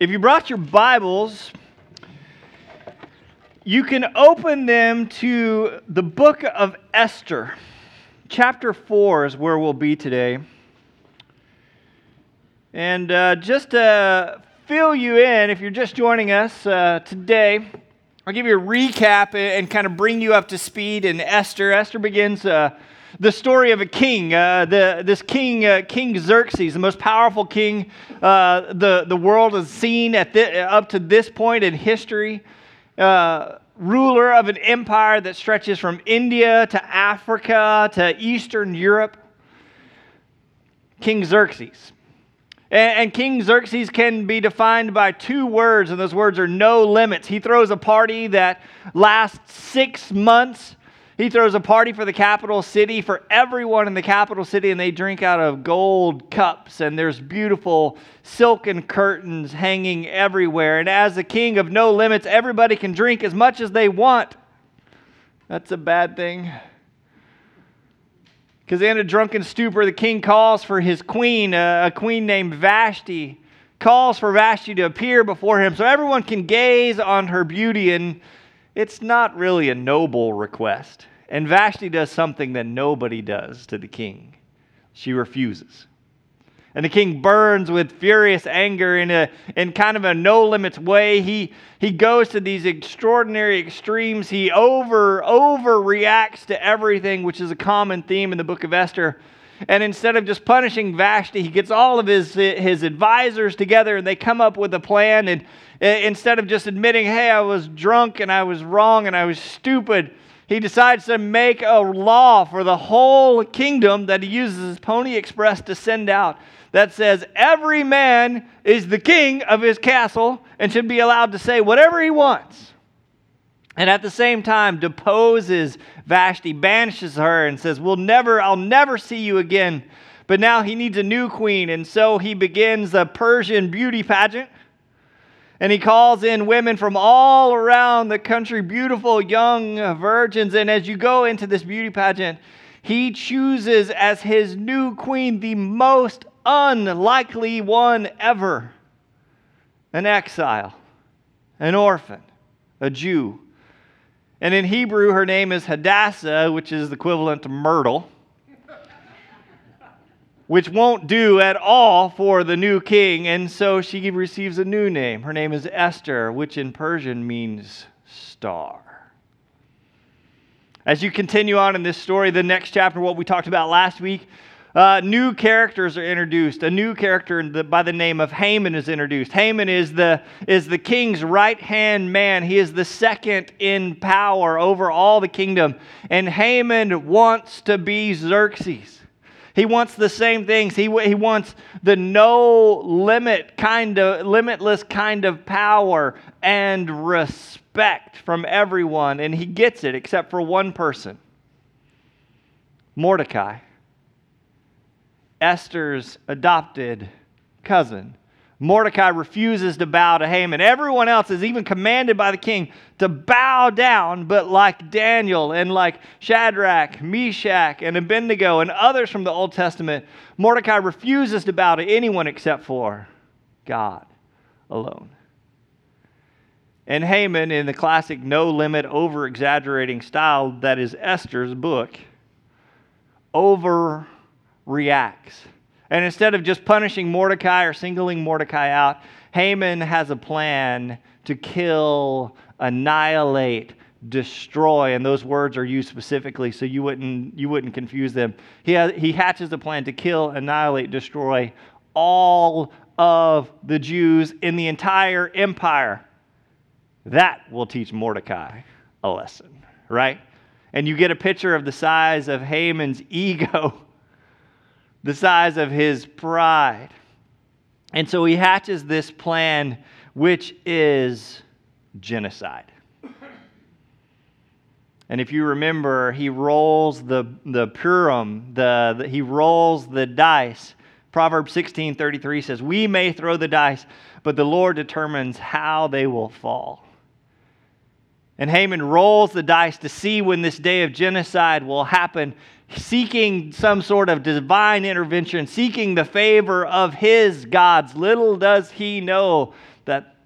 If you brought your Bibles, you can open them to the book of Esther. Chapter 4 is where we'll be today. And uh, just to fill you in, if you're just joining us uh, today, I'll give you a recap and kind of bring you up to speed in Esther. Esther begins. Uh, the story of a king. Uh, the, this king, uh, King Xerxes, the most powerful king uh, the, the world has seen at the, up to this point in history. Uh, ruler of an empire that stretches from India to Africa to Eastern Europe. King Xerxes. And, and King Xerxes can be defined by two words, and those words are no limits. He throws a party that lasts six months he throws a party for the capital city, for everyone in the capital city, and they drink out of gold cups, and there's beautiful silken curtains hanging everywhere. And as the king of no limits, everybody can drink as much as they want. That's a bad thing. Because in a drunken stupor, the king calls for his queen, a queen named Vashti, calls for Vashti to appear before him so everyone can gaze on her beauty. And it's not really a noble request. And Vashti does something that nobody does to the king. She refuses. And the king burns with furious anger in, a, in kind of a no limits way. He, he goes to these extraordinary extremes. He over, overreacts to everything, which is a common theme in the book of Esther. And instead of just punishing Vashti, he gets all of his, his advisors together and they come up with a plan. And eh, instead of just admitting, hey, I was drunk and I was wrong and I was stupid, he decides to make a law for the whole kingdom that he uses his Pony Express to send out that says every man is the king of his castle and should be allowed to say whatever he wants. And at the same time, deposes Vashti, banishes her, and says, We'll never, I'll never see you again. But now he needs a new queen, and so he begins a Persian beauty pageant and he calls in women from all around the country, beautiful young virgins. And as you go into this beauty pageant, he chooses as his new queen the most unlikely one ever an exile, an orphan, a Jew. And in Hebrew, her name is Hadassah, which is equivalent to Myrtle which won't do at all for the new king. And so she receives a new name. Her name is Esther, which in Persian means star. As you continue on in this story, the next chapter, what we talked about last week, uh, new characters are introduced. A new character by the name of Haman is introduced. Haman is the, is the king's right hand man. He is the second in power over all the kingdom. And Haman wants to be Xerxes. He wants the same things. He, he wants the no limit kind of, limitless kind of power and respect from everyone. And he gets it except for one person Mordecai, Esther's adopted cousin. Mordecai refuses to bow to Haman. Everyone else is even commanded by the king to bow down, but like Daniel and like Shadrach, Meshach, and Abednego and others from the Old Testament, Mordecai refuses to bow to anyone except for God alone. And Haman, in the classic no limit, over exaggerating style that is Esther's book, overreacts and instead of just punishing Mordecai or singling Mordecai out, Haman has a plan to kill, annihilate, destroy. And those words are used specifically so you wouldn't, you wouldn't confuse them. He, he hatches a plan to kill, annihilate, destroy all of the Jews in the entire empire. That will teach Mordecai a lesson, right? And you get a picture of the size of Haman's ego the size of his pride. And so he hatches this plan, which is genocide. And if you remember, he rolls the, the Purim, the, the, he rolls the dice. Proverbs 16 33 says, We may throw the dice, but the Lord determines how they will fall. And Haman rolls the dice to see when this day of genocide will happen seeking some sort of divine intervention, seeking the favor of his gods. Little does he know that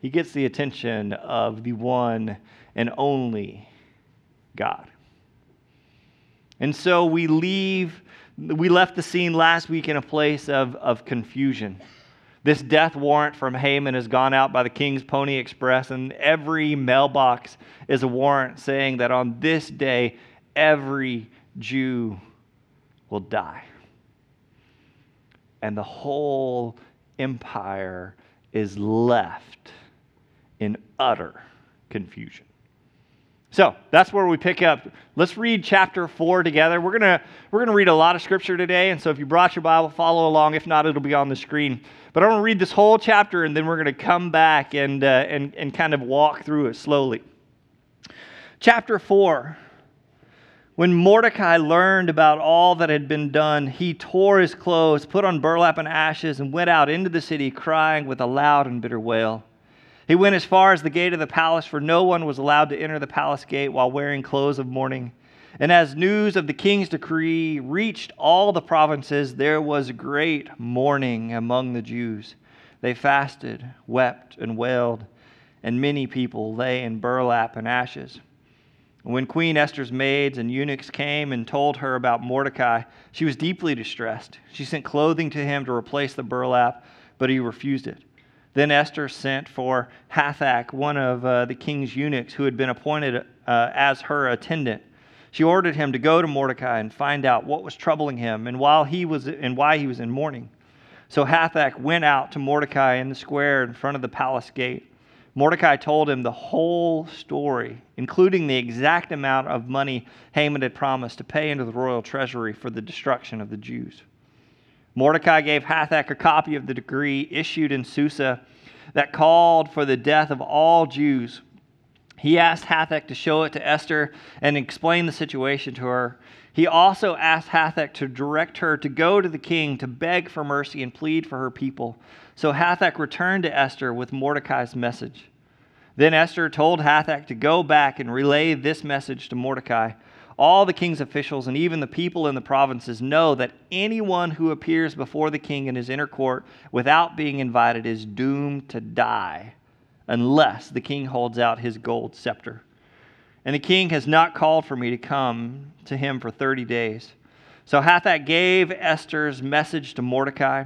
he gets the attention of the one and only God. And so we leave, we left the scene last week in a place of, of confusion. This death warrant from Haman has gone out by the King's Pony Express, and every mailbox is a warrant saying that on this day, every Jew will die. And the whole empire is left in utter confusion. So that's where we pick up. Let's read chapter four together. We're gonna we're gonna read a lot of scripture today, and so if you brought your Bible, follow along. If not, it'll be on the screen. But I'm gonna read this whole chapter, and then we're gonna come back and uh, and and kind of walk through it slowly. Chapter four. When Mordecai learned about all that had been done, he tore his clothes, put on burlap and ashes, and went out into the city, crying with a loud and bitter wail. He went as far as the gate of the palace, for no one was allowed to enter the palace gate while wearing clothes of mourning. And as news of the king's decree reached all the provinces, there was great mourning among the Jews. They fasted, wept, and wailed, and many people lay in burlap and ashes. When Queen Esther's maids and eunuchs came and told her about Mordecai, she was deeply distressed. She sent clothing to him to replace the burlap, but he refused it. Then Esther sent for Hathach, one of uh, the king's eunuchs who had been appointed uh, as her attendant. She ordered him to go to Mordecai and find out what was troubling him and while he was and why he was in mourning. So Hathach went out to Mordecai in the square in front of the palace gate. Mordecai told him the whole story, including the exact amount of money Haman had promised to pay into the royal treasury for the destruction of the Jews. Mordecai gave Hathach a copy of the decree issued in Susa that called for the death of all Jews. He asked Hathach to show it to Esther and explain the situation to her. He also asked Hathach to direct her to go to the king to beg for mercy and plead for her people. So Hathach returned to Esther with Mordecai's message. Then Esther told Hathach to go back and relay this message to Mordecai. All the king's officials and even the people in the provinces know that anyone who appears before the king in his inner court without being invited is doomed to die unless the king holds out his gold scepter. And the king has not called for me to come to him for 30 days. So Hathach gave Esther's message to Mordecai,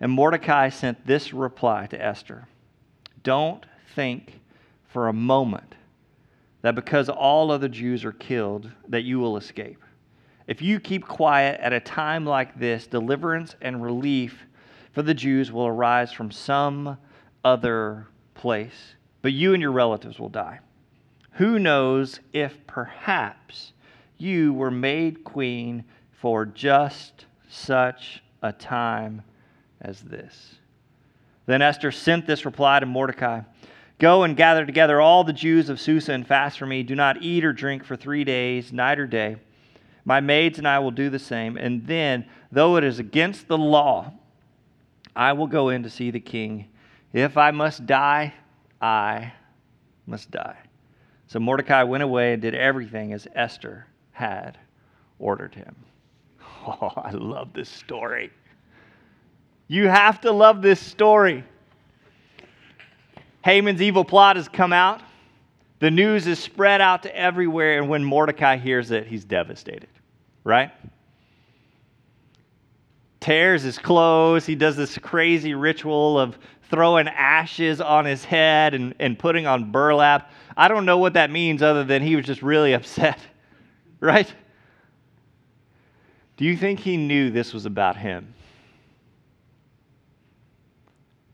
and Mordecai sent this reply to Esther Don't think for a moment that because all other Jews are killed, that you will escape. If you keep quiet at a time like this, deliverance and relief for the Jews will arise from some other place, but you and your relatives will die. Who knows if perhaps you were made queen for just such a time as this? Then Esther sent this reply to Mordecai. Go and gather together all the Jews of Susa and fast for me. Do not eat or drink for three days, night or day. My maids and I will do the same. And then, though it is against the law, I will go in to see the king. If I must die, I must die. So Mordecai went away and did everything as Esther had ordered him. Oh, I love this story. You have to love this story. Haman's evil plot has come out. The news is spread out to everywhere, and when Mordecai hears it, he's devastated, right? Tears his clothes. He does this crazy ritual of throwing ashes on his head and, and putting on burlap. I don't know what that means other than he was just really upset, right? Do you think he knew this was about him?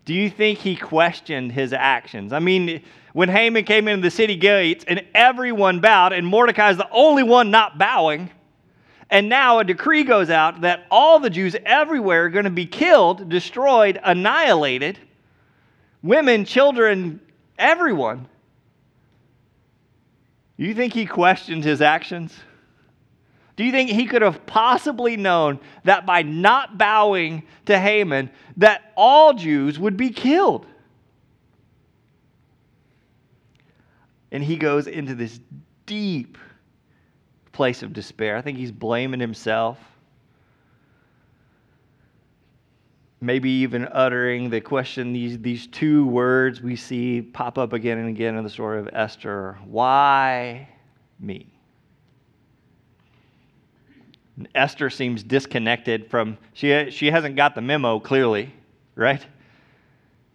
Do you think he questioned his actions? I mean, when Haman came into the city gates and everyone bowed, and Mordecai is the only one not bowing, and now a decree goes out that all the Jews everywhere are going to be killed, destroyed, annihilated women, children, everyone. You think he questioned his actions? Do you think he could have possibly known that by not bowing to Haman, that all Jews would be killed? And he goes into this deep place of despair. I think he's blaming himself. Maybe even uttering the question, these, these two words we see pop up again and again in the story of Esther Why me? Esther seems disconnected from, she, she hasn't got the memo clearly, right?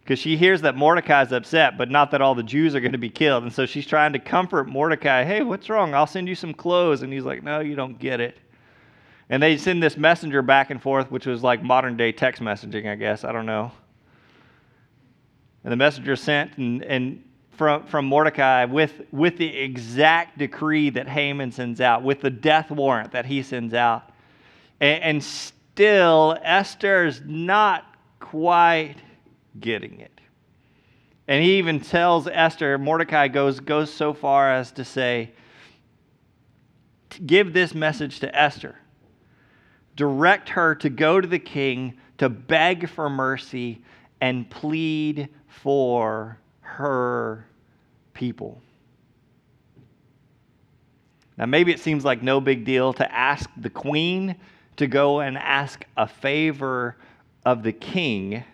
Because she hears that Mordecai's upset, but not that all the Jews are going to be killed. And so she's trying to comfort Mordecai. Hey, what's wrong? I'll send you some clothes. And he's like, No, you don't get it. And they send this messenger back and forth, which was like modern day text messaging, I guess. I don't know. And the messenger sent and, and from, from Mordecai with, with the exact decree that Haman sends out, with the death warrant that he sends out. And, and still, Esther's not quite getting it. And he even tells Esther, Mordecai goes, goes so far as to say, Give this message to Esther. Direct her to go to the king to beg for mercy and plead for her people. Now, maybe it seems like no big deal to ask the queen to go and ask a favor of the king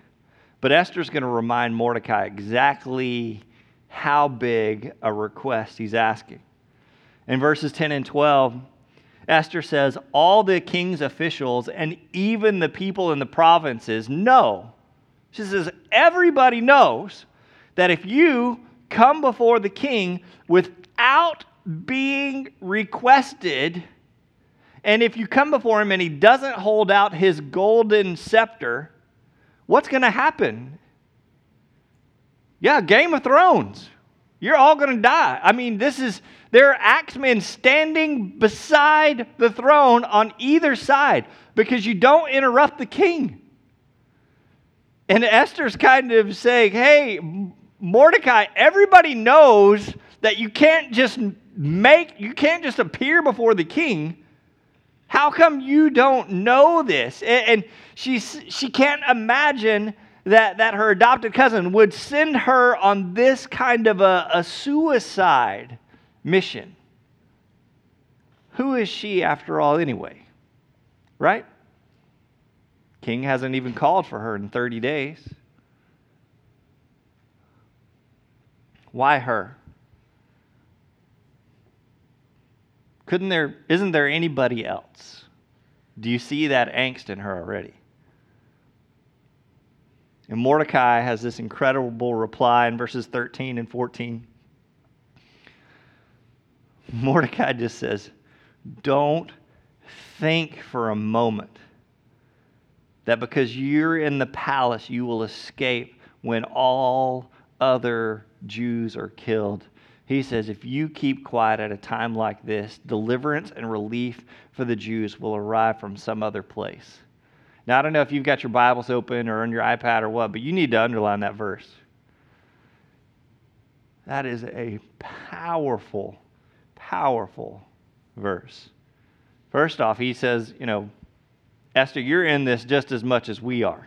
but Esther's going to remind Mordecai exactly how big a request he's asking. In verses 10 and 12, Esther says, All the king's officials and even the people in the provinces know. She says, Everybody knows that if you come before the king without being requested, and if you come before him and he doesn't hold out his golden scepter, what's going to happen? Yeah, Game of Thrones. You're all going to die. I mean, this is, there are axemen standing beside the throne on either side because you don't interrupt the king. And Esther's kind of saying, hey, Mordecai, everybody knows that you can't just make, you can't just appear before the king how come you don't know this? And she, she can't imagine that, that her adopted cousin would send her on this kind of a, a suicide mission. Who is she after all, anyway? Right? King hasn't even called for her in 30 days. Why her? Couldn't there, isn't there anybody else? Do you see that angst in her already? And Mordecai has this incredible reply in verses 13 and 14. Mordecai just says, Don't think for a moment that because you're in the palace, you will escape when all other Jews are killed. He says, if you keep quiet at a time like this, deliverance and relief for the Jews will arrive from some other place. Now, I don't know if you've got your Bibles open or on your iPad or what, but you need to underline that verse. That is a powerful, powerful verse. First off, he says, you know, Esther, you're in this just as much as we are.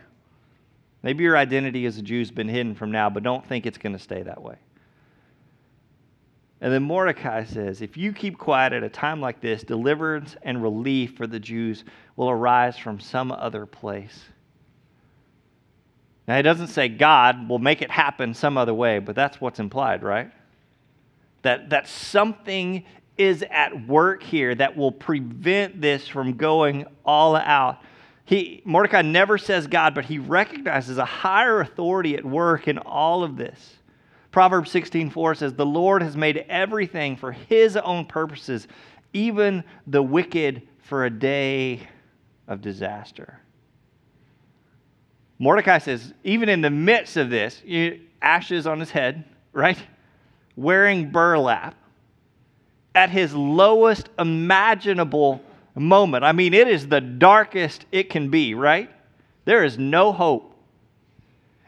Maybe your identity as a Jew has been hidden from now, but don't think it's going to stay that way. And then Mordecai says, If you keep quiet at a time like this, deliverance and relief for the Jews will arise from some other place. Now, he doesn't say God will make it happen some other way, but that's what's implied, right? That, that something is at work here that will prevent this from going all out. He, Mordecai never says God, but he recognizes a higher authority at work in all of this. Proverbs 16:4 says, "The Lord has made everything for his own purposes, even the wicked for a day of disaster." Mordecai says, even in the midst of this, ashes on his head, right? Wearing burlap at his lowest imaginable moment. I mean, it is the darkest it can be, right? There is no hope.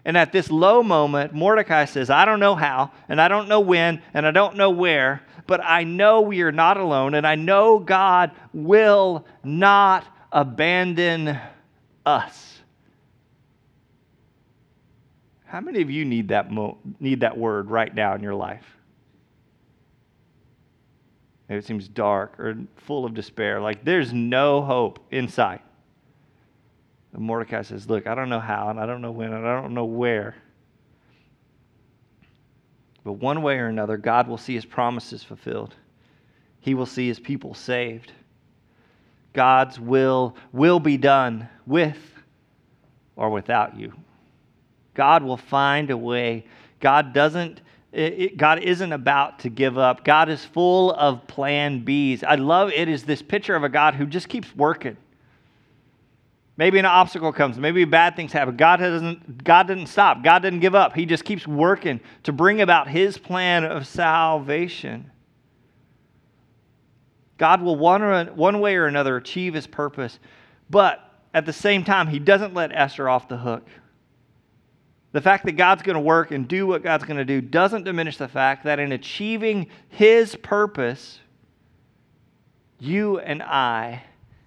And at this low moment, Mordecai says, I don't know how, and I don't know when, and I don't know where, but I know we are not alone, and I know God will not abandon us. How many of you need that, mo- need that word right now in your life? Maybe it seems dark or full of despair, like there's no hope in sight. And Mordecai says, Look, I don't know how, and I don't know when, and I don't know where. But one way or another, God will see his promises fulfilled. He will see his people saved. God's will will be done with or without you. God will find a way. God doesn't it, God isn't about to give up. God is full of plan Bs. I love it is this picture of a God who just keeps working. Maybe an obstacle comes, maybe bad things happen. God doesn't God didn't stop. God didn't give up. He just keeps working to bring about his plan of salvation. God will one, one way or another achieve his purpose, but at the same time, he doesn't let Esther off the hook. The fact that God's going to work and do what God's going to do doesn't diminish the fact that in achieving his purpose, you and I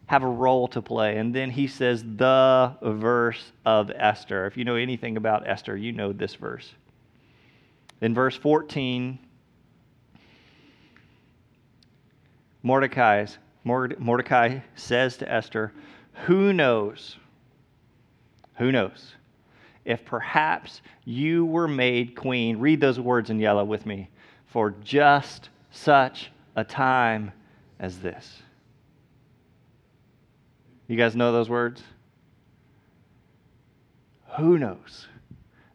have a role to play. And then he says, the verse of Esther. If you know anything about Esther, you know this verse. In verse 14, Mordecai's, Mordecai says to Esther, Who knows? Who knows? If perhaps you were made queen, read those words in yellow with me, for just such a time as this. You guys know those words? Who knows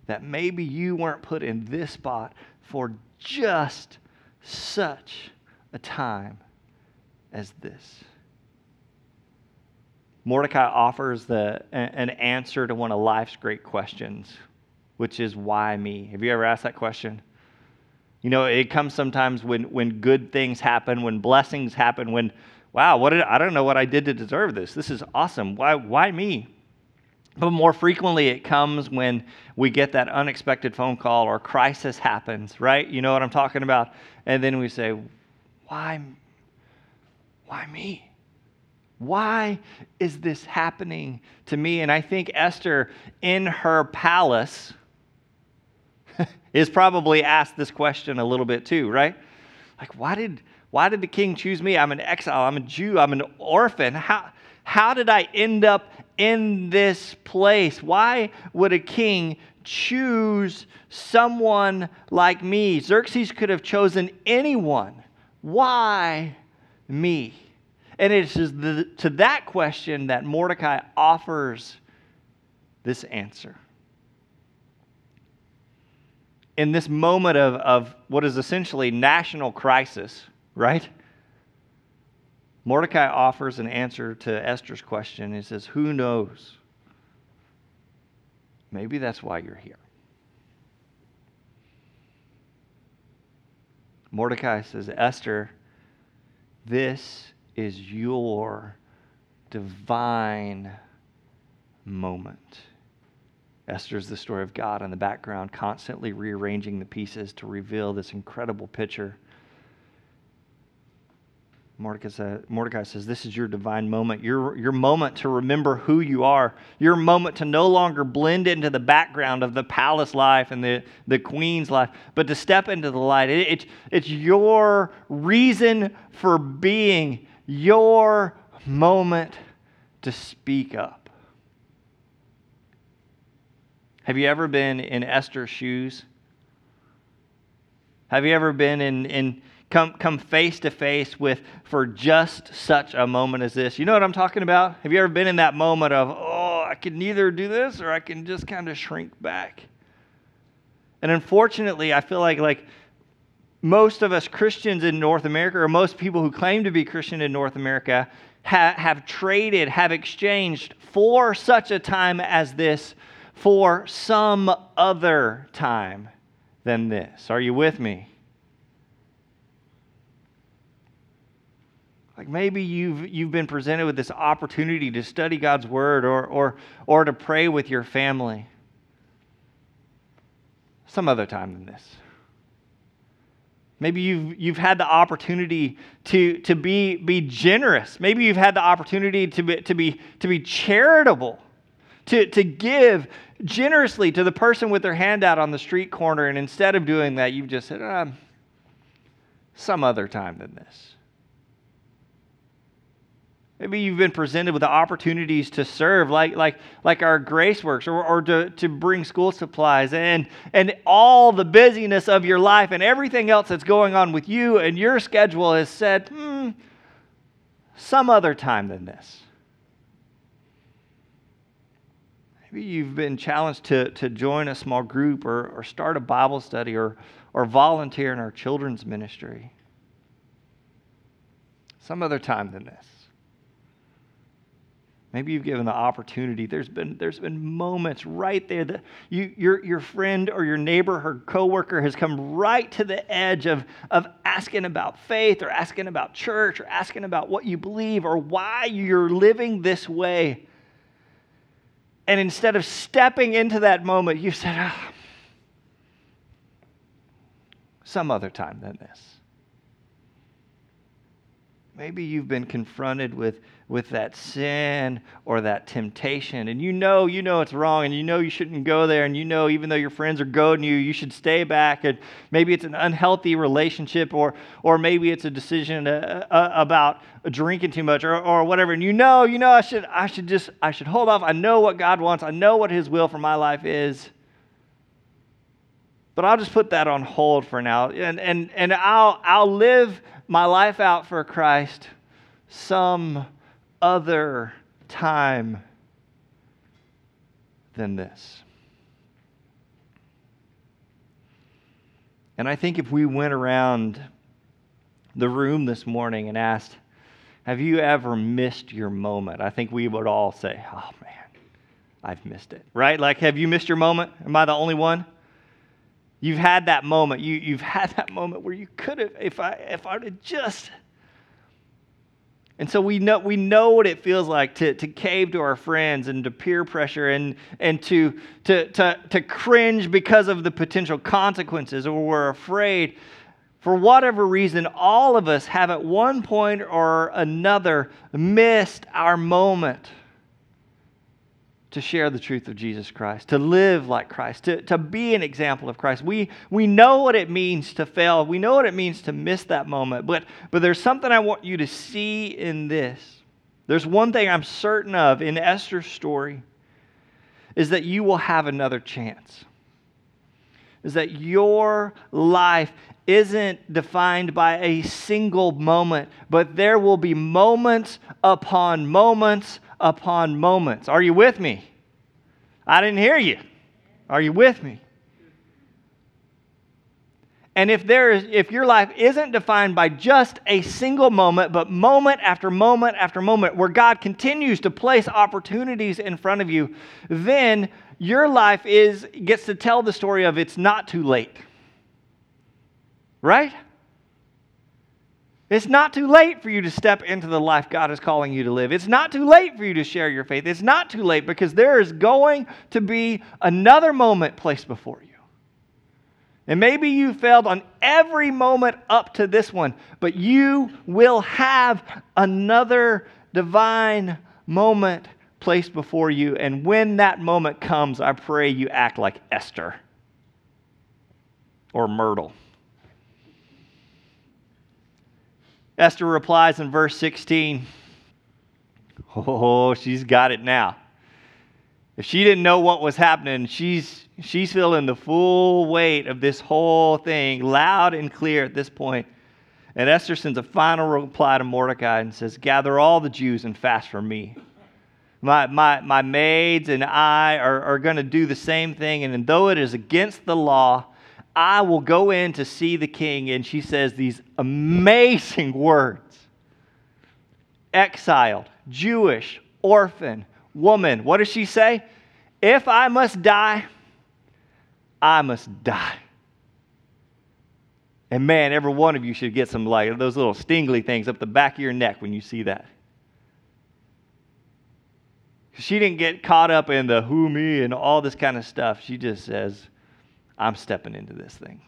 that maybe you weren't put in this spot for just such a time as this. Mordecai offers the, an answer to one of life's great questions, which is why me? Have you ever asked that question? You know, it comes sometimes when, when good things happen, when blessings happen, when, wow, what did, I don't know what I did to deserve this. This is awesome. Why, why me? But more frequently, it comes when we get that unexpected phone call or crisis happens, right? You know what I'm talking about? And then we say, why why me? Why is this happening to me? And I think Esther, in her palace, is probably asked this question a little bit too, right? Like, why did, why did the king choose me? I'm an exile, I'm a Jew, I'm an orphan. How, how did I end up in this place? Why would a king choose someone like me? Xerxes could have chosen anyone. Why me? And it is the, to that question that Mordecai offers this answer. In this moment of, of what is essentially national crisis, right? Mordecai offers an answer to Esther's question. He says, Who knows? Maybe that's why you're here. Mordecai says, Esther, this is your divine moment. Esther is the story of God in the background, constantly rearranging the pieces to reveal this incredible picture. Mordecai, says, This is your divine moment, your, your moment to remember who you are, your moment to no longer blend into the background of the palace life and the, the queen's life, but to step into the light. It, it, it's your reason for being your moment to speak up. Have you ever been in Esther's shoes? Have you ever been in, in come, come face to face with for just such a moment as this? You know what I'm talking about? Have you ever been in that moment of, oh, I can neither do this or I can just kind of shrink back? And unfortunately, I feel like like most of us Christians in North America, or most people who claim to be Christian in North America, ha- have traded, have exchanged for such a time as this for some other time than this. Are you with me? Like maybe you've, you've been presented with this opportunity to study God's Word or, or, or to pray with your family. Some other time than this. Maybe you've, you've had the opportunity to, to be, be generous. Maybe you've had the opportunity to be, to be, to be charitable, to, to give generously to the person with their hand out on the street corner. And instead of doing that, you've just said, um, some other time than this. Maybe you've been presented with the opportunities to serve, like, like, like our Grace Works, or, or to, to bring school supplies, and, and all the busyness of your life and everything else that's going on with you and your schedule has said, hmm, some other time than this. Maybe you've been challenged to, to join a small group or, or start a Bible study or, or volunteer in our children's ministry. Some other time than this. Maybe you've given the opportunity. There's been, there's been moments right there that you, your, your friend or your neighbor or coworker has come right to the edge of, of asking about faith or asking about church or asking about what you believe or why you're living this way. And instead of stepping into that moment, you said, oh, some other time than this. Maybe you've been confronted with, with that sin or that temptation, and you know, you know it's wrong, and you know you shouldn't go there, and you know, even though your friends are goading you, you should stay back. And maybe it's an unhealthy relationship, or, or maybe it's a decision uh, uh, about drinking too much, or, or whatever. And you know, you know, I should, I should just, I should hold off. I know what God wants. I know what His will for my life is. But I'll just put that on hold for now, and and and I'll I'll live my life out for Christ some other time than this. And I think if we went around the room this morning and asked, Have you ever missed your moment? I think we would all say, Oh man, I've missed it. Right? Like, have you missed your moment? Am I the only one? You've had that moment. You, you've had that moment where you could have, if I if I'd have just. And so we know we know what it feels like to, to cave to our friends and to peer pressure and, and to, to, to, to cringe because of the potential consequences or we're afraid. For whatever reason, all of us have at one point or another missed our moment to share the truth of Jesus Christ, to live like Christ, to, to be an example of Christ. We, we know what it means to fail. We know what it means to miss that moment. But, but there's something I want you to see in this. There's one thing I'm certain of in Esther's story is that you will have another chance. Is that your life isn't defined by a single moment, but there will be moments upon moments upon moments. Are you with me? I didn't hear you. Are you with me? And if there is if your life isn't defined by just a single moment, but moment after moment after moment where God continues to place opportunities in front of you, then your life is gets to tell the story of it's not too late. Right? It's not too late for you to step into the life God is calling you to live. It's not too late for you to share your faith. It's not too late because there is going to be another moment placed before you. And maybe you failed on every moment up to this one, but you will have another divine moment placed before you. And when that moment comes, I pray you act like Esther or Myrtle. Esther replies in verse 16. Oh, she's got it now. If she didn't know what was happening, she's, she's feeling the full weight of this whole thing loud and clear at this point. And Esther sends a final reply to Mordecai and says, Gather all the Jews and fast for me. My, my, my maids and I are, are going to do the same thing. And though it is against the law, I will go in to see the king. And she says these amazing words exiled, Jewish, orphan, woman. What does she say? If I must die, I must die. And man, every one of you should get some like those little stingly things up the back of your neck when you see that. She didn't get caught up in the who me and all this kind of stuff. She just says, I'm stepping into this thing.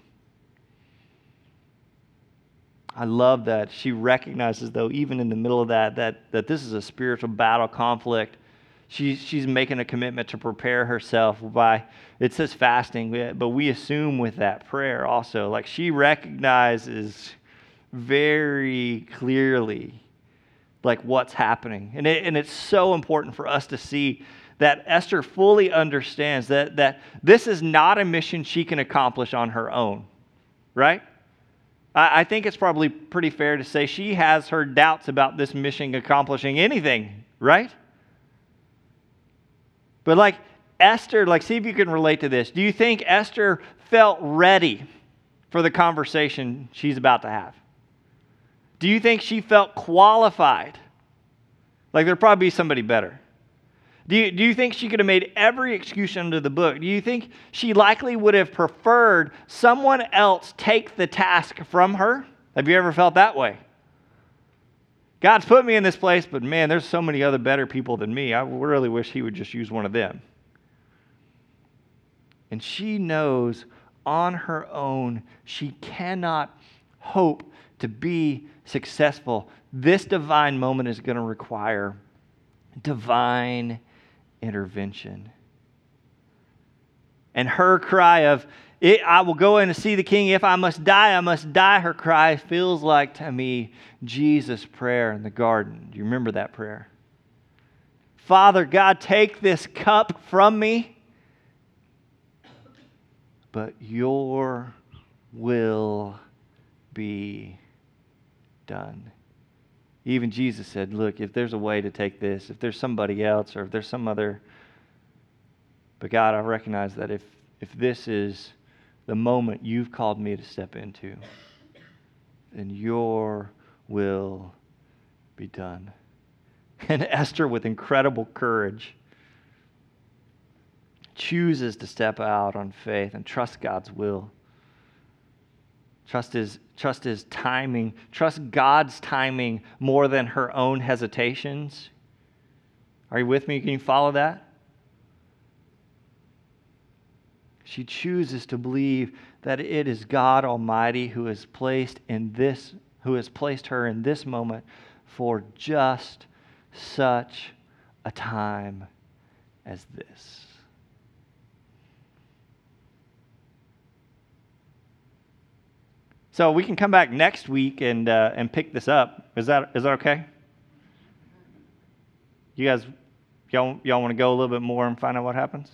I love that she recognizes, though, even in the middle of that, that, that this is a spiritual battle conflict. She, she's making a commitment to prepare herself by, it says fasting, but we assume with that prayer also. Like she recognizes very clearly like what's happening. And, it, and it's so important for us to see that Esther fully understands that, that this is not a mission she can accomplish on her own, right? I, I think it's probably pretty fair to say she has her doubts about this mission accomplishing anything, right? But like Esther, like, see if you can relate to this. Do you think Esther felt ready for the conversation she's about to have? Do you think she felt qualified? Like, there'd probably be somebody better. Do you, do you think she could have made every excuse under the book? Do you think she likely would have preferred someone else take the task from her? Have you ever felt that way? God's put me in this place, but man, there's so many other better people than me. I really wish He would just use one of them. And she knows on her own she cannot hope to be successful. This divine moment is going to require divine intervention. And her cry of, I will go in to see the king. If I must die, I must die. Her cry feels like to me Jesus' prayer in the garden. Do you remember that prayer? Father God, take this cup from me, but your will be done. Even Jesus said, Look, if there's a way to take this, if there's somebody else, or if there's some other. But God, I recognize that if, if this is the moment you've called me to step into, then your will be done. And Esther, with incredible courage, chooses to step out on faith and trust God's will. Trust his, trust his timing. Trust God's timing more than her own hesitations. Are you with me? Can you follow that? She chooses to believe that it is God Almighty who has placed in this who has placed her in this moment for just such a time as this. So we can come back next week and, uh, and pick this up. Is that, is that okay? You guys, y'all, y'all want to go a little bit more and find out what happens?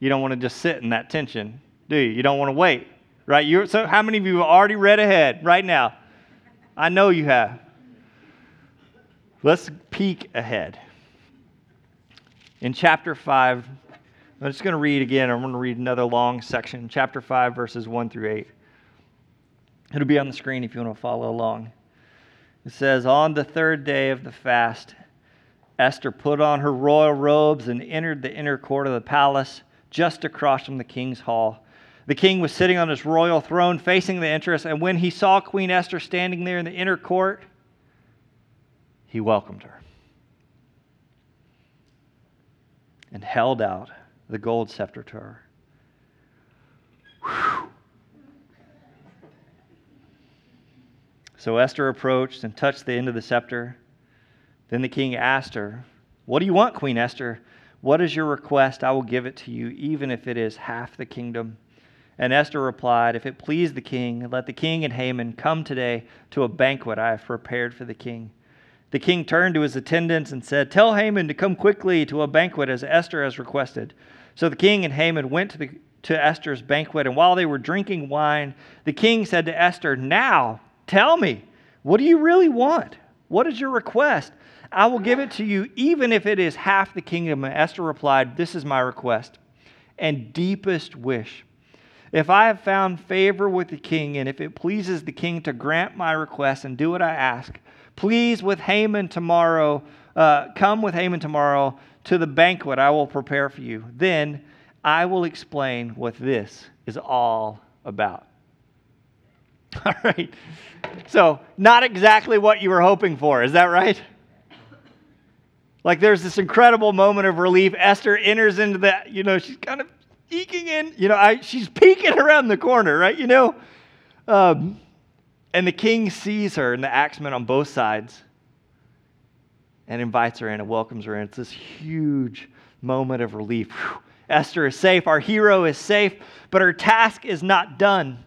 You don't want to just sit in that tension, do you? You don't want to wait, right? You're, so how many of you have already read ahead right now? I know you have. Let's peek ahead. In chapter 5, I'm just going to read again. I'm going to read another long section, chapter 5, verses 1 through 8. It'll be on the screen if you want to follow along. It says, On the third day of the fast, Esther put on her royal robes and entered the inner court of the palace just across from the king's hall. The king was sitting on his royal throne facing the entrance, and when he saw Queen Esther standing there in the inner court, he welcomed her and held out the gold scepter to her. Whew. So Esther approached and touched the end of the scepter. Then the king asked her, What do you want, Queen Esther? What is your request? I will give it to you, even if it is half the kingdom. And Esther replied, If it please the king, let the king and Haman come today to a banquet I have prepared for the king. The king turned to his attendants and said, Tell Haman to come quickly to a banquet as Esther has requested. So the king and Haman went to, the, to Esther's banquet, and while they were drinking wine, the king said to Esther, Now, Tell me, what do you really want? What is your request? I will give it to you, even if it is half the kingdom. And Esther replied, This is my request and deepest wish. If I have found favor with the king, and if it pleases the king to grant my request and do what I ask, please with Haman tomorrow, uh, come with Haman tomorrow to the banquet I will prepare for you. Then I will explain what this is all about. All right. So, not exactly what you were hoping for. Is that right? Like, there's this incredible moment of relief. Esther enters into that, you know, she's kind of eking in, you know, I, she's peeking around the corner, right? You know? Um, and the king sees her and the axemen on both sides and invites her in and welcomes her in. It's this huge moment of relief. Whew. Esther is safe. Our hero is safe, but her task is not done.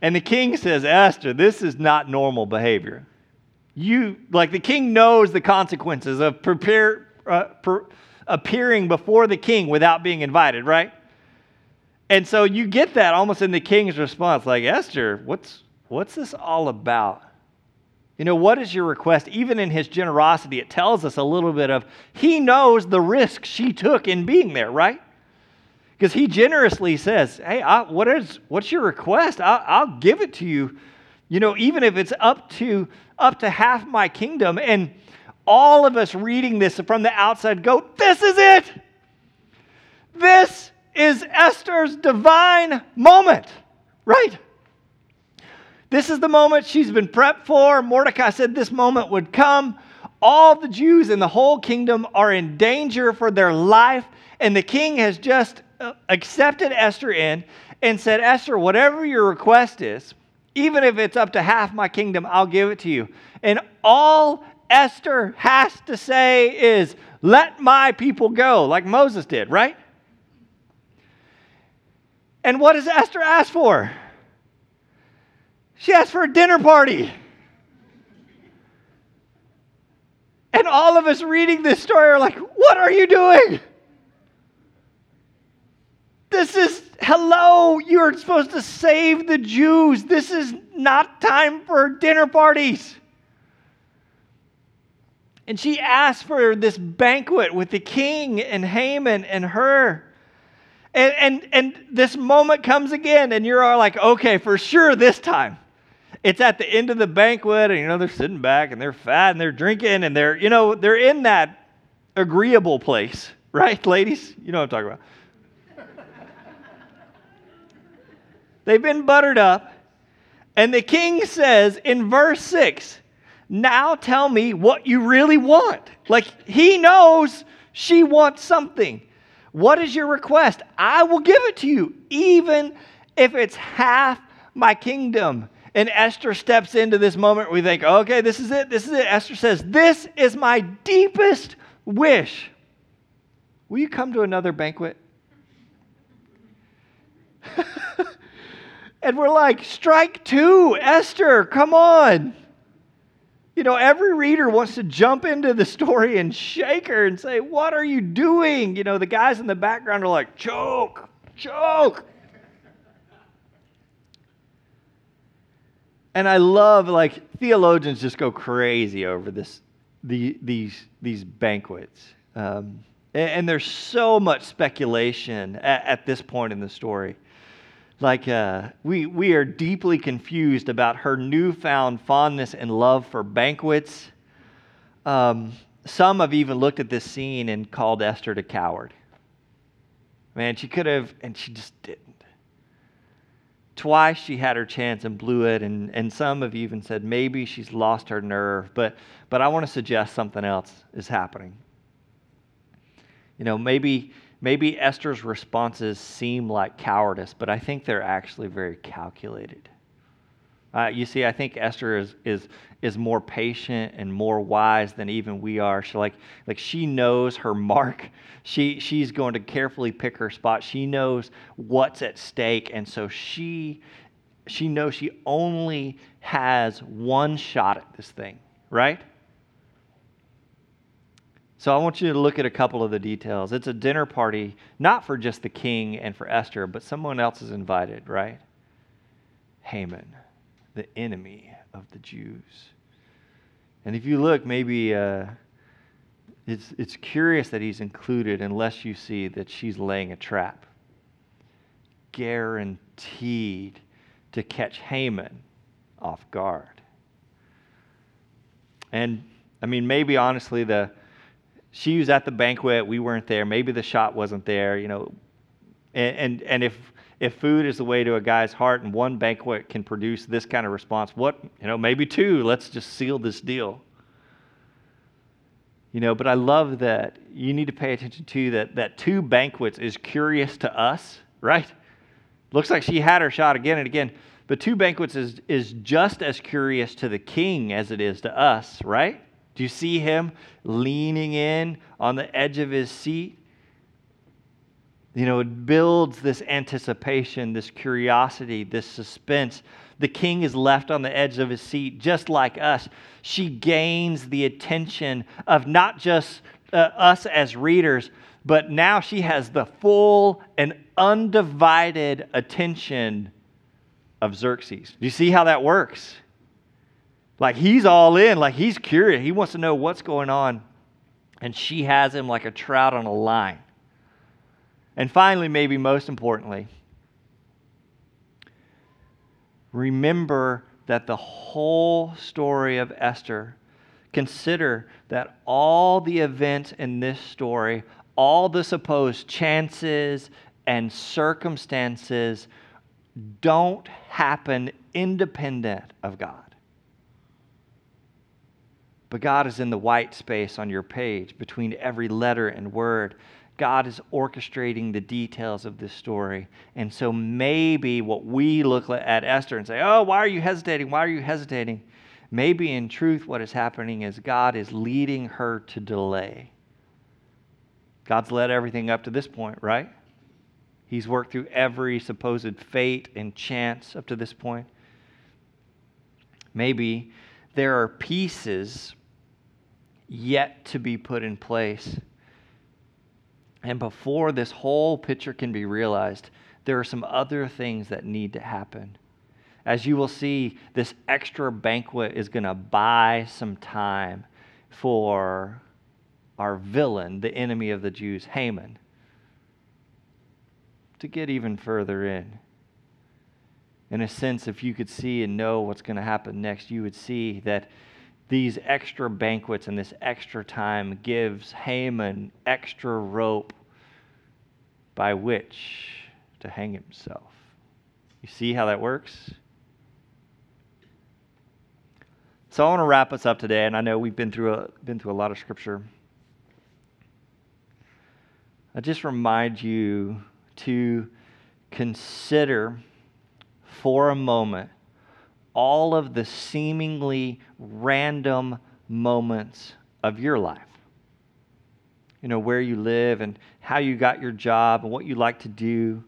And the king says, Esther, this is not normal behavior. you like the king knows the consequences of prepare, uh, per, appearing before the king without being invited, right? And so you get that almost in the king's response, like Esther, what's what's this all about? You know, what is your request? Even in his generosity, it tells us a little bit of he knows the risk she took in being there, right? Because he generously says, Hey, I, what is, what's your request? I'll, I'll give it to you. You know, even if it's up to up to half my kingdom. And all of us reading this from the outside go, This is it. This is Esther's divine moment, right? This is the moment she's been prepped for. Mordecai said this moment would come. All the Jews in the whole kingdom are in danger for their life, and the king has just Uh, accepted Esther in and said, Esther, whatever your request is, even if it's up to half my kingdom, I'll give it to you. And all Esther has to say is, Let my people go, like Moses did, right? And what does Esther ask for? She asked for a dinner party. And all of us reading this story are like, What are you doing? This is, hello, you're supposed to save the Jews. This is not time for dinner parties. And she asked for this banquet with the king and Haman and her. And, and, and this moment comes again, and you're all like, okay, for sure this time. It's at the end of the banquet, and you know, they're sitting back and they're fat and they're drinking and they're, you know, they're in that agreeable place, right, ladies? You know what I'm talking about. They've been buttered up. And the king says in verse 6, Now tell me what you really want. Like he knows she wants something. What is your request? I will give it to you, even if it's half my kingdom. And Esther steps into this moment. We think, okay, this is it. This is it. Esther says, This is my deepest wish. Will you come to another banquet? And we're like, strike two, Esther, come on. You know, every reader wants to jump into the story and shake her and say, What are you doing? You know, the guys in the background are like, Choke, choke. And I love, like, theologians just go crazy over this, the, these, these banquets. Um, and, and, there's so much speculation at, at this point in the story like uh, we, we are deeply confused about her newfound fondness and love for banquets. Um, some have even looked at this scene and called Esther a coward. Man, she could have, and she just didn't. Twice she had her chance and blew it, and, and some have even said maybe she's lost her nerve. But, but I want to suggest something else is happening. You know, maybe Maybe Esther's responses seem like cowardice, but I think they're actually very calculated. Uh, you see, I think Esther is, is, is more patient and more wise than even we are. She like, like she knows her mark. She, she's going to carefully pick her spot. She knows what's at stake. And so she, she knows she only has one shot at this thing, right? So I want you to look at a couple of the details. It's a dinner party, not for just the king and for Esther, but someone else is invited, right? Haman, the enemy of the Jews. And if you look, maybe uh, it's, it's curious that he's included unless you see that she's laying a trap. Guaranteed to catch Haman off guard. And I mean, maybe honestly, the she was at the banquet, we weren't there. Maybe the shot wasn't there, you know. And, and, and if, if food is the way to a guy's heart and one banquet can produce this kind of response, what, you know, maybe two, let's just seal this deal. You know, but I love that you need to pay attention to that, that two banquets is curious to us, right? Looks like she had her shot again and again. But two banquets is, is just as curious to the king as it is to us, right? Do you see him leaning in on the edge of his seat? You know, it builds this anticipation, this curiosity, this suspense. The king is left on the edge of his seat, just like us. She gains the attention of not just uh, us as readers, but now she has the full and undivided attention of Xerxes. Do you see how that works? Like he's all in, like he's curious. He wants to know what's going on. And she has him like a trout on a line. And finally, maybe most importantly, remember that the whole story of Esther, consider that all the events in this story, all the supposed chances and circumstances don't happen independent of God. But God is in the white space on your page between every letter and word. God is orchestrating the details of this story. And so maybe what we look at Esther and say, oh, why are you hesitating? Why are you hesitating? Maybe in truth, what is happening is God is leading her to delay. God's led everything up to this point, right? He's worked through every supposed fate and chance up to this point. Maybe there are pieces yet to be put in place. And before this whole picture can be realized, there are some other things that need to happen. As you will see, this extra banquet is going to buy some time for our villain, the enemy of the Jews, Haman, to get even further in. In a sense, if you could see and know what's going to happen next, you would see that these extra banquets and this extra time gives Haman extra rope by which to hang himself. You see how that works? So I want to wrap us up today, and I know we've been through a, been through a lot of scripture. I just remind you to consider for a moment all of the seemingly random moments of your life. You know, where you live and how you got your job and what you like to do,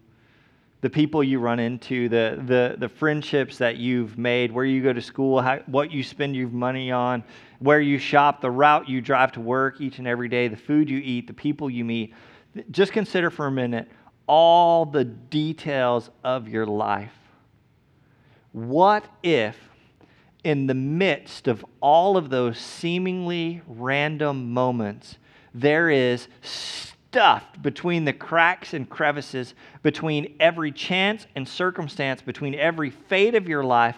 the people you run into, the, the, the friendships that you've made, where you go to school, how, what you spend your money on, where you shop, the route you drive to work each and every day, the food you eat, the people you meet. Just consider for a minute all the details of your life what if, in the midst of all of those seemingly random moments, there is stuffed between the cracks and crevices, between every chance and circumstance, between every fate of your life,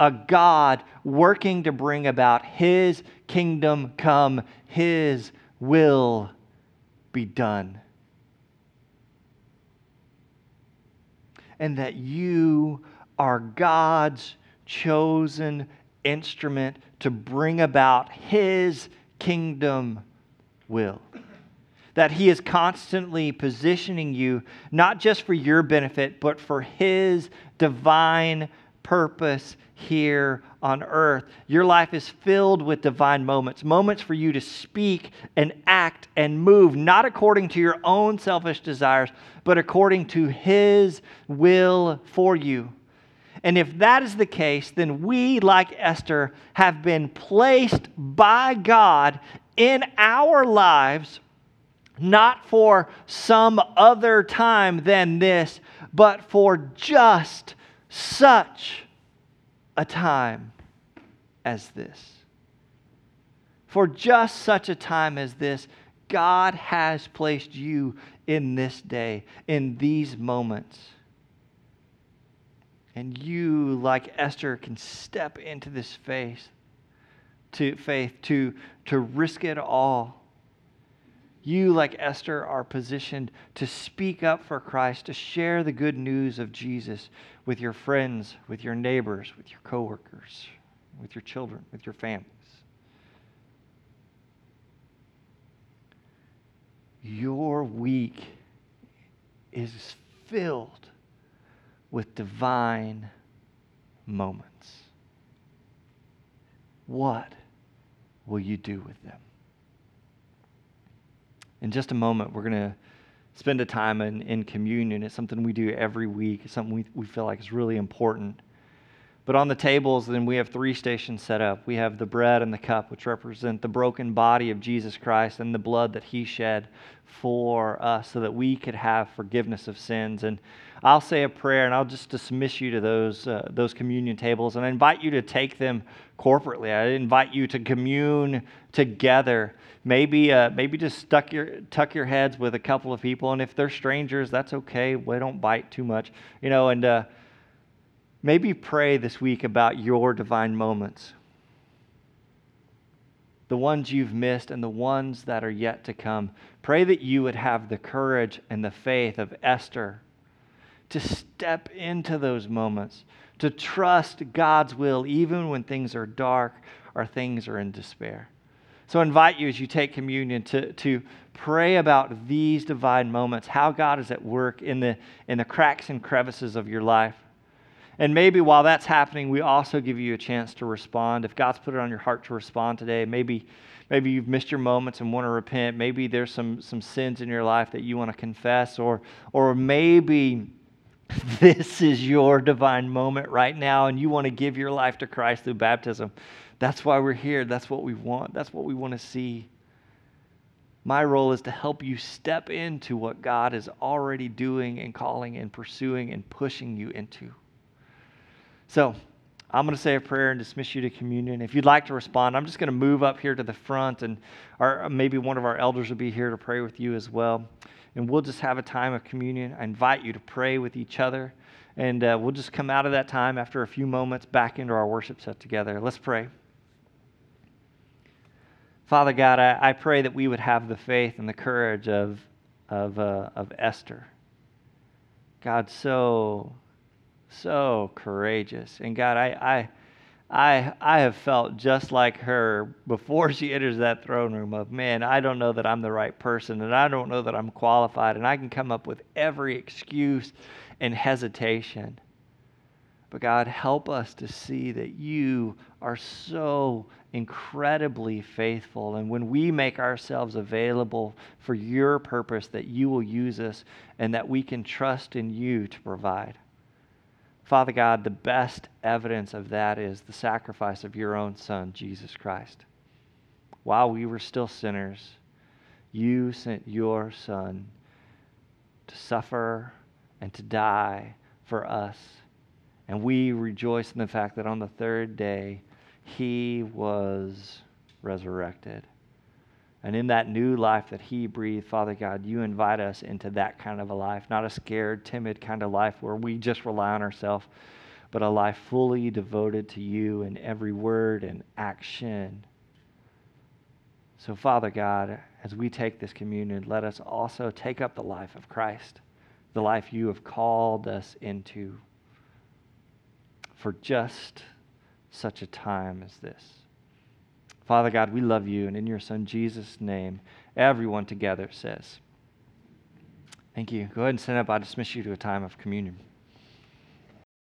a God working to bring about His kingdom come, His will be done. And that you are God's chosen instrument to bring about His kingdom will. That He is constantly positioning you, not just for your benefit, but for His divine purpose here on earth. Your life is filled with divine moments, moments for you to speak and act and move, not according to your own selfish desires, but according to His will for you. And if that is the case, then we, like Esther, have been placed by God in our lives, not for some other time than this, but for just such a time as this. For just such a time as this, God has placed you in this day, in these moments. And you, like Esther, can step into this faith, to faith, to, to risk it all. You, like Esther, are positioned to speak up for Christ, to share the good news of Jesus with your friends, with your neighbors, with your coworkers, with your children, with your families. Your week is filled with divine moments. What will you do with them? In just a moment, we're going to spend a time in, in communion. It's something we do every week, it's something we, we feel like is really important. But on the tables, then we have three stations set up. We have the bread and the cup, which represent the broken body of Jesus Christ and the blood that he shed for us so that we could have forgiveness of sins. And I'll say a prayer and I'll just dismiss you to those, uh, those communion tables. And I invite you to take them corporately. I invite you to commune together. Maybe, uh, maybe just tuck your, tuck your heads with a couple of people. And if they're strangers, that's okay. We don't bite too much, you know, and, uh, Maybe pray this week about your divine moments. The ones you've missed and the ones that are yet to come. Pray that you would have the courage and the faith of Esther to step into those moments, to trust God's will even when things are dark or things are in despair. So I invite you as you take communion to, to pray about these divine moments, how God is at work in the, in the cracks and crevices of your life. And maybe while that's happening, we also give you a chance to respond. If God's put it on your heart to respond today, maybe maybe you've missed your moments and want to repent. Maybe there's some some sins in your life that you want to confess or or maybe this is your divine moment right now and you want to give your life to Christ through baptism. That's why we're here. That's what we want. That's what we want to see. My role is to help you step into what God is already doing and calling and pursuing and pushing you into. So I'm going to say a prayer and dismiss you to communion. If you'd like to respond, I'm just going to move up here to the front, and our, maybe one of our elders will be here to pray with you as well. And we'll just have a time of communion. I invite you to pray with each other, and uh, we'll just come out of that time after a few moments back into our worship set together. Let's pray. Father God, I, I pray that we would have the faith and the courage of, of, uh, of Esther. God, so so courageous. And God, I, I, I, I have felt just like her before she enters that throne room of, man, I don't know that I'm the right person and I don't know that I'm qualified and I can come up with every excuse and hesitation. But God, help us to see that you are so incredibly faithful. And when we make ourselves available for your purpose, that you will use us and that we can trust in you to provide. Father God, the best evidence of that is the sacrifice of your own Son, Jesus Christ. While we were still sinners, you sent your Son to suffer and to die for us. And we rejoice in the fact that on the third day, he was resurrected. And in that new life that He breathed, Father God, you invite us into that kind of a life, not a scared, timid kind of life where we just rely on ourselves, but a life fully devoted to you in every word and action. So, Father God, as we take this communion, let us also take up the life of Christ, the life you have called us into for just such a time as this. Father God, we love you, and in your Son Jesus' name, everyone together says, Thank you. Go ahead and stand up. I dismiss you to a time of communion.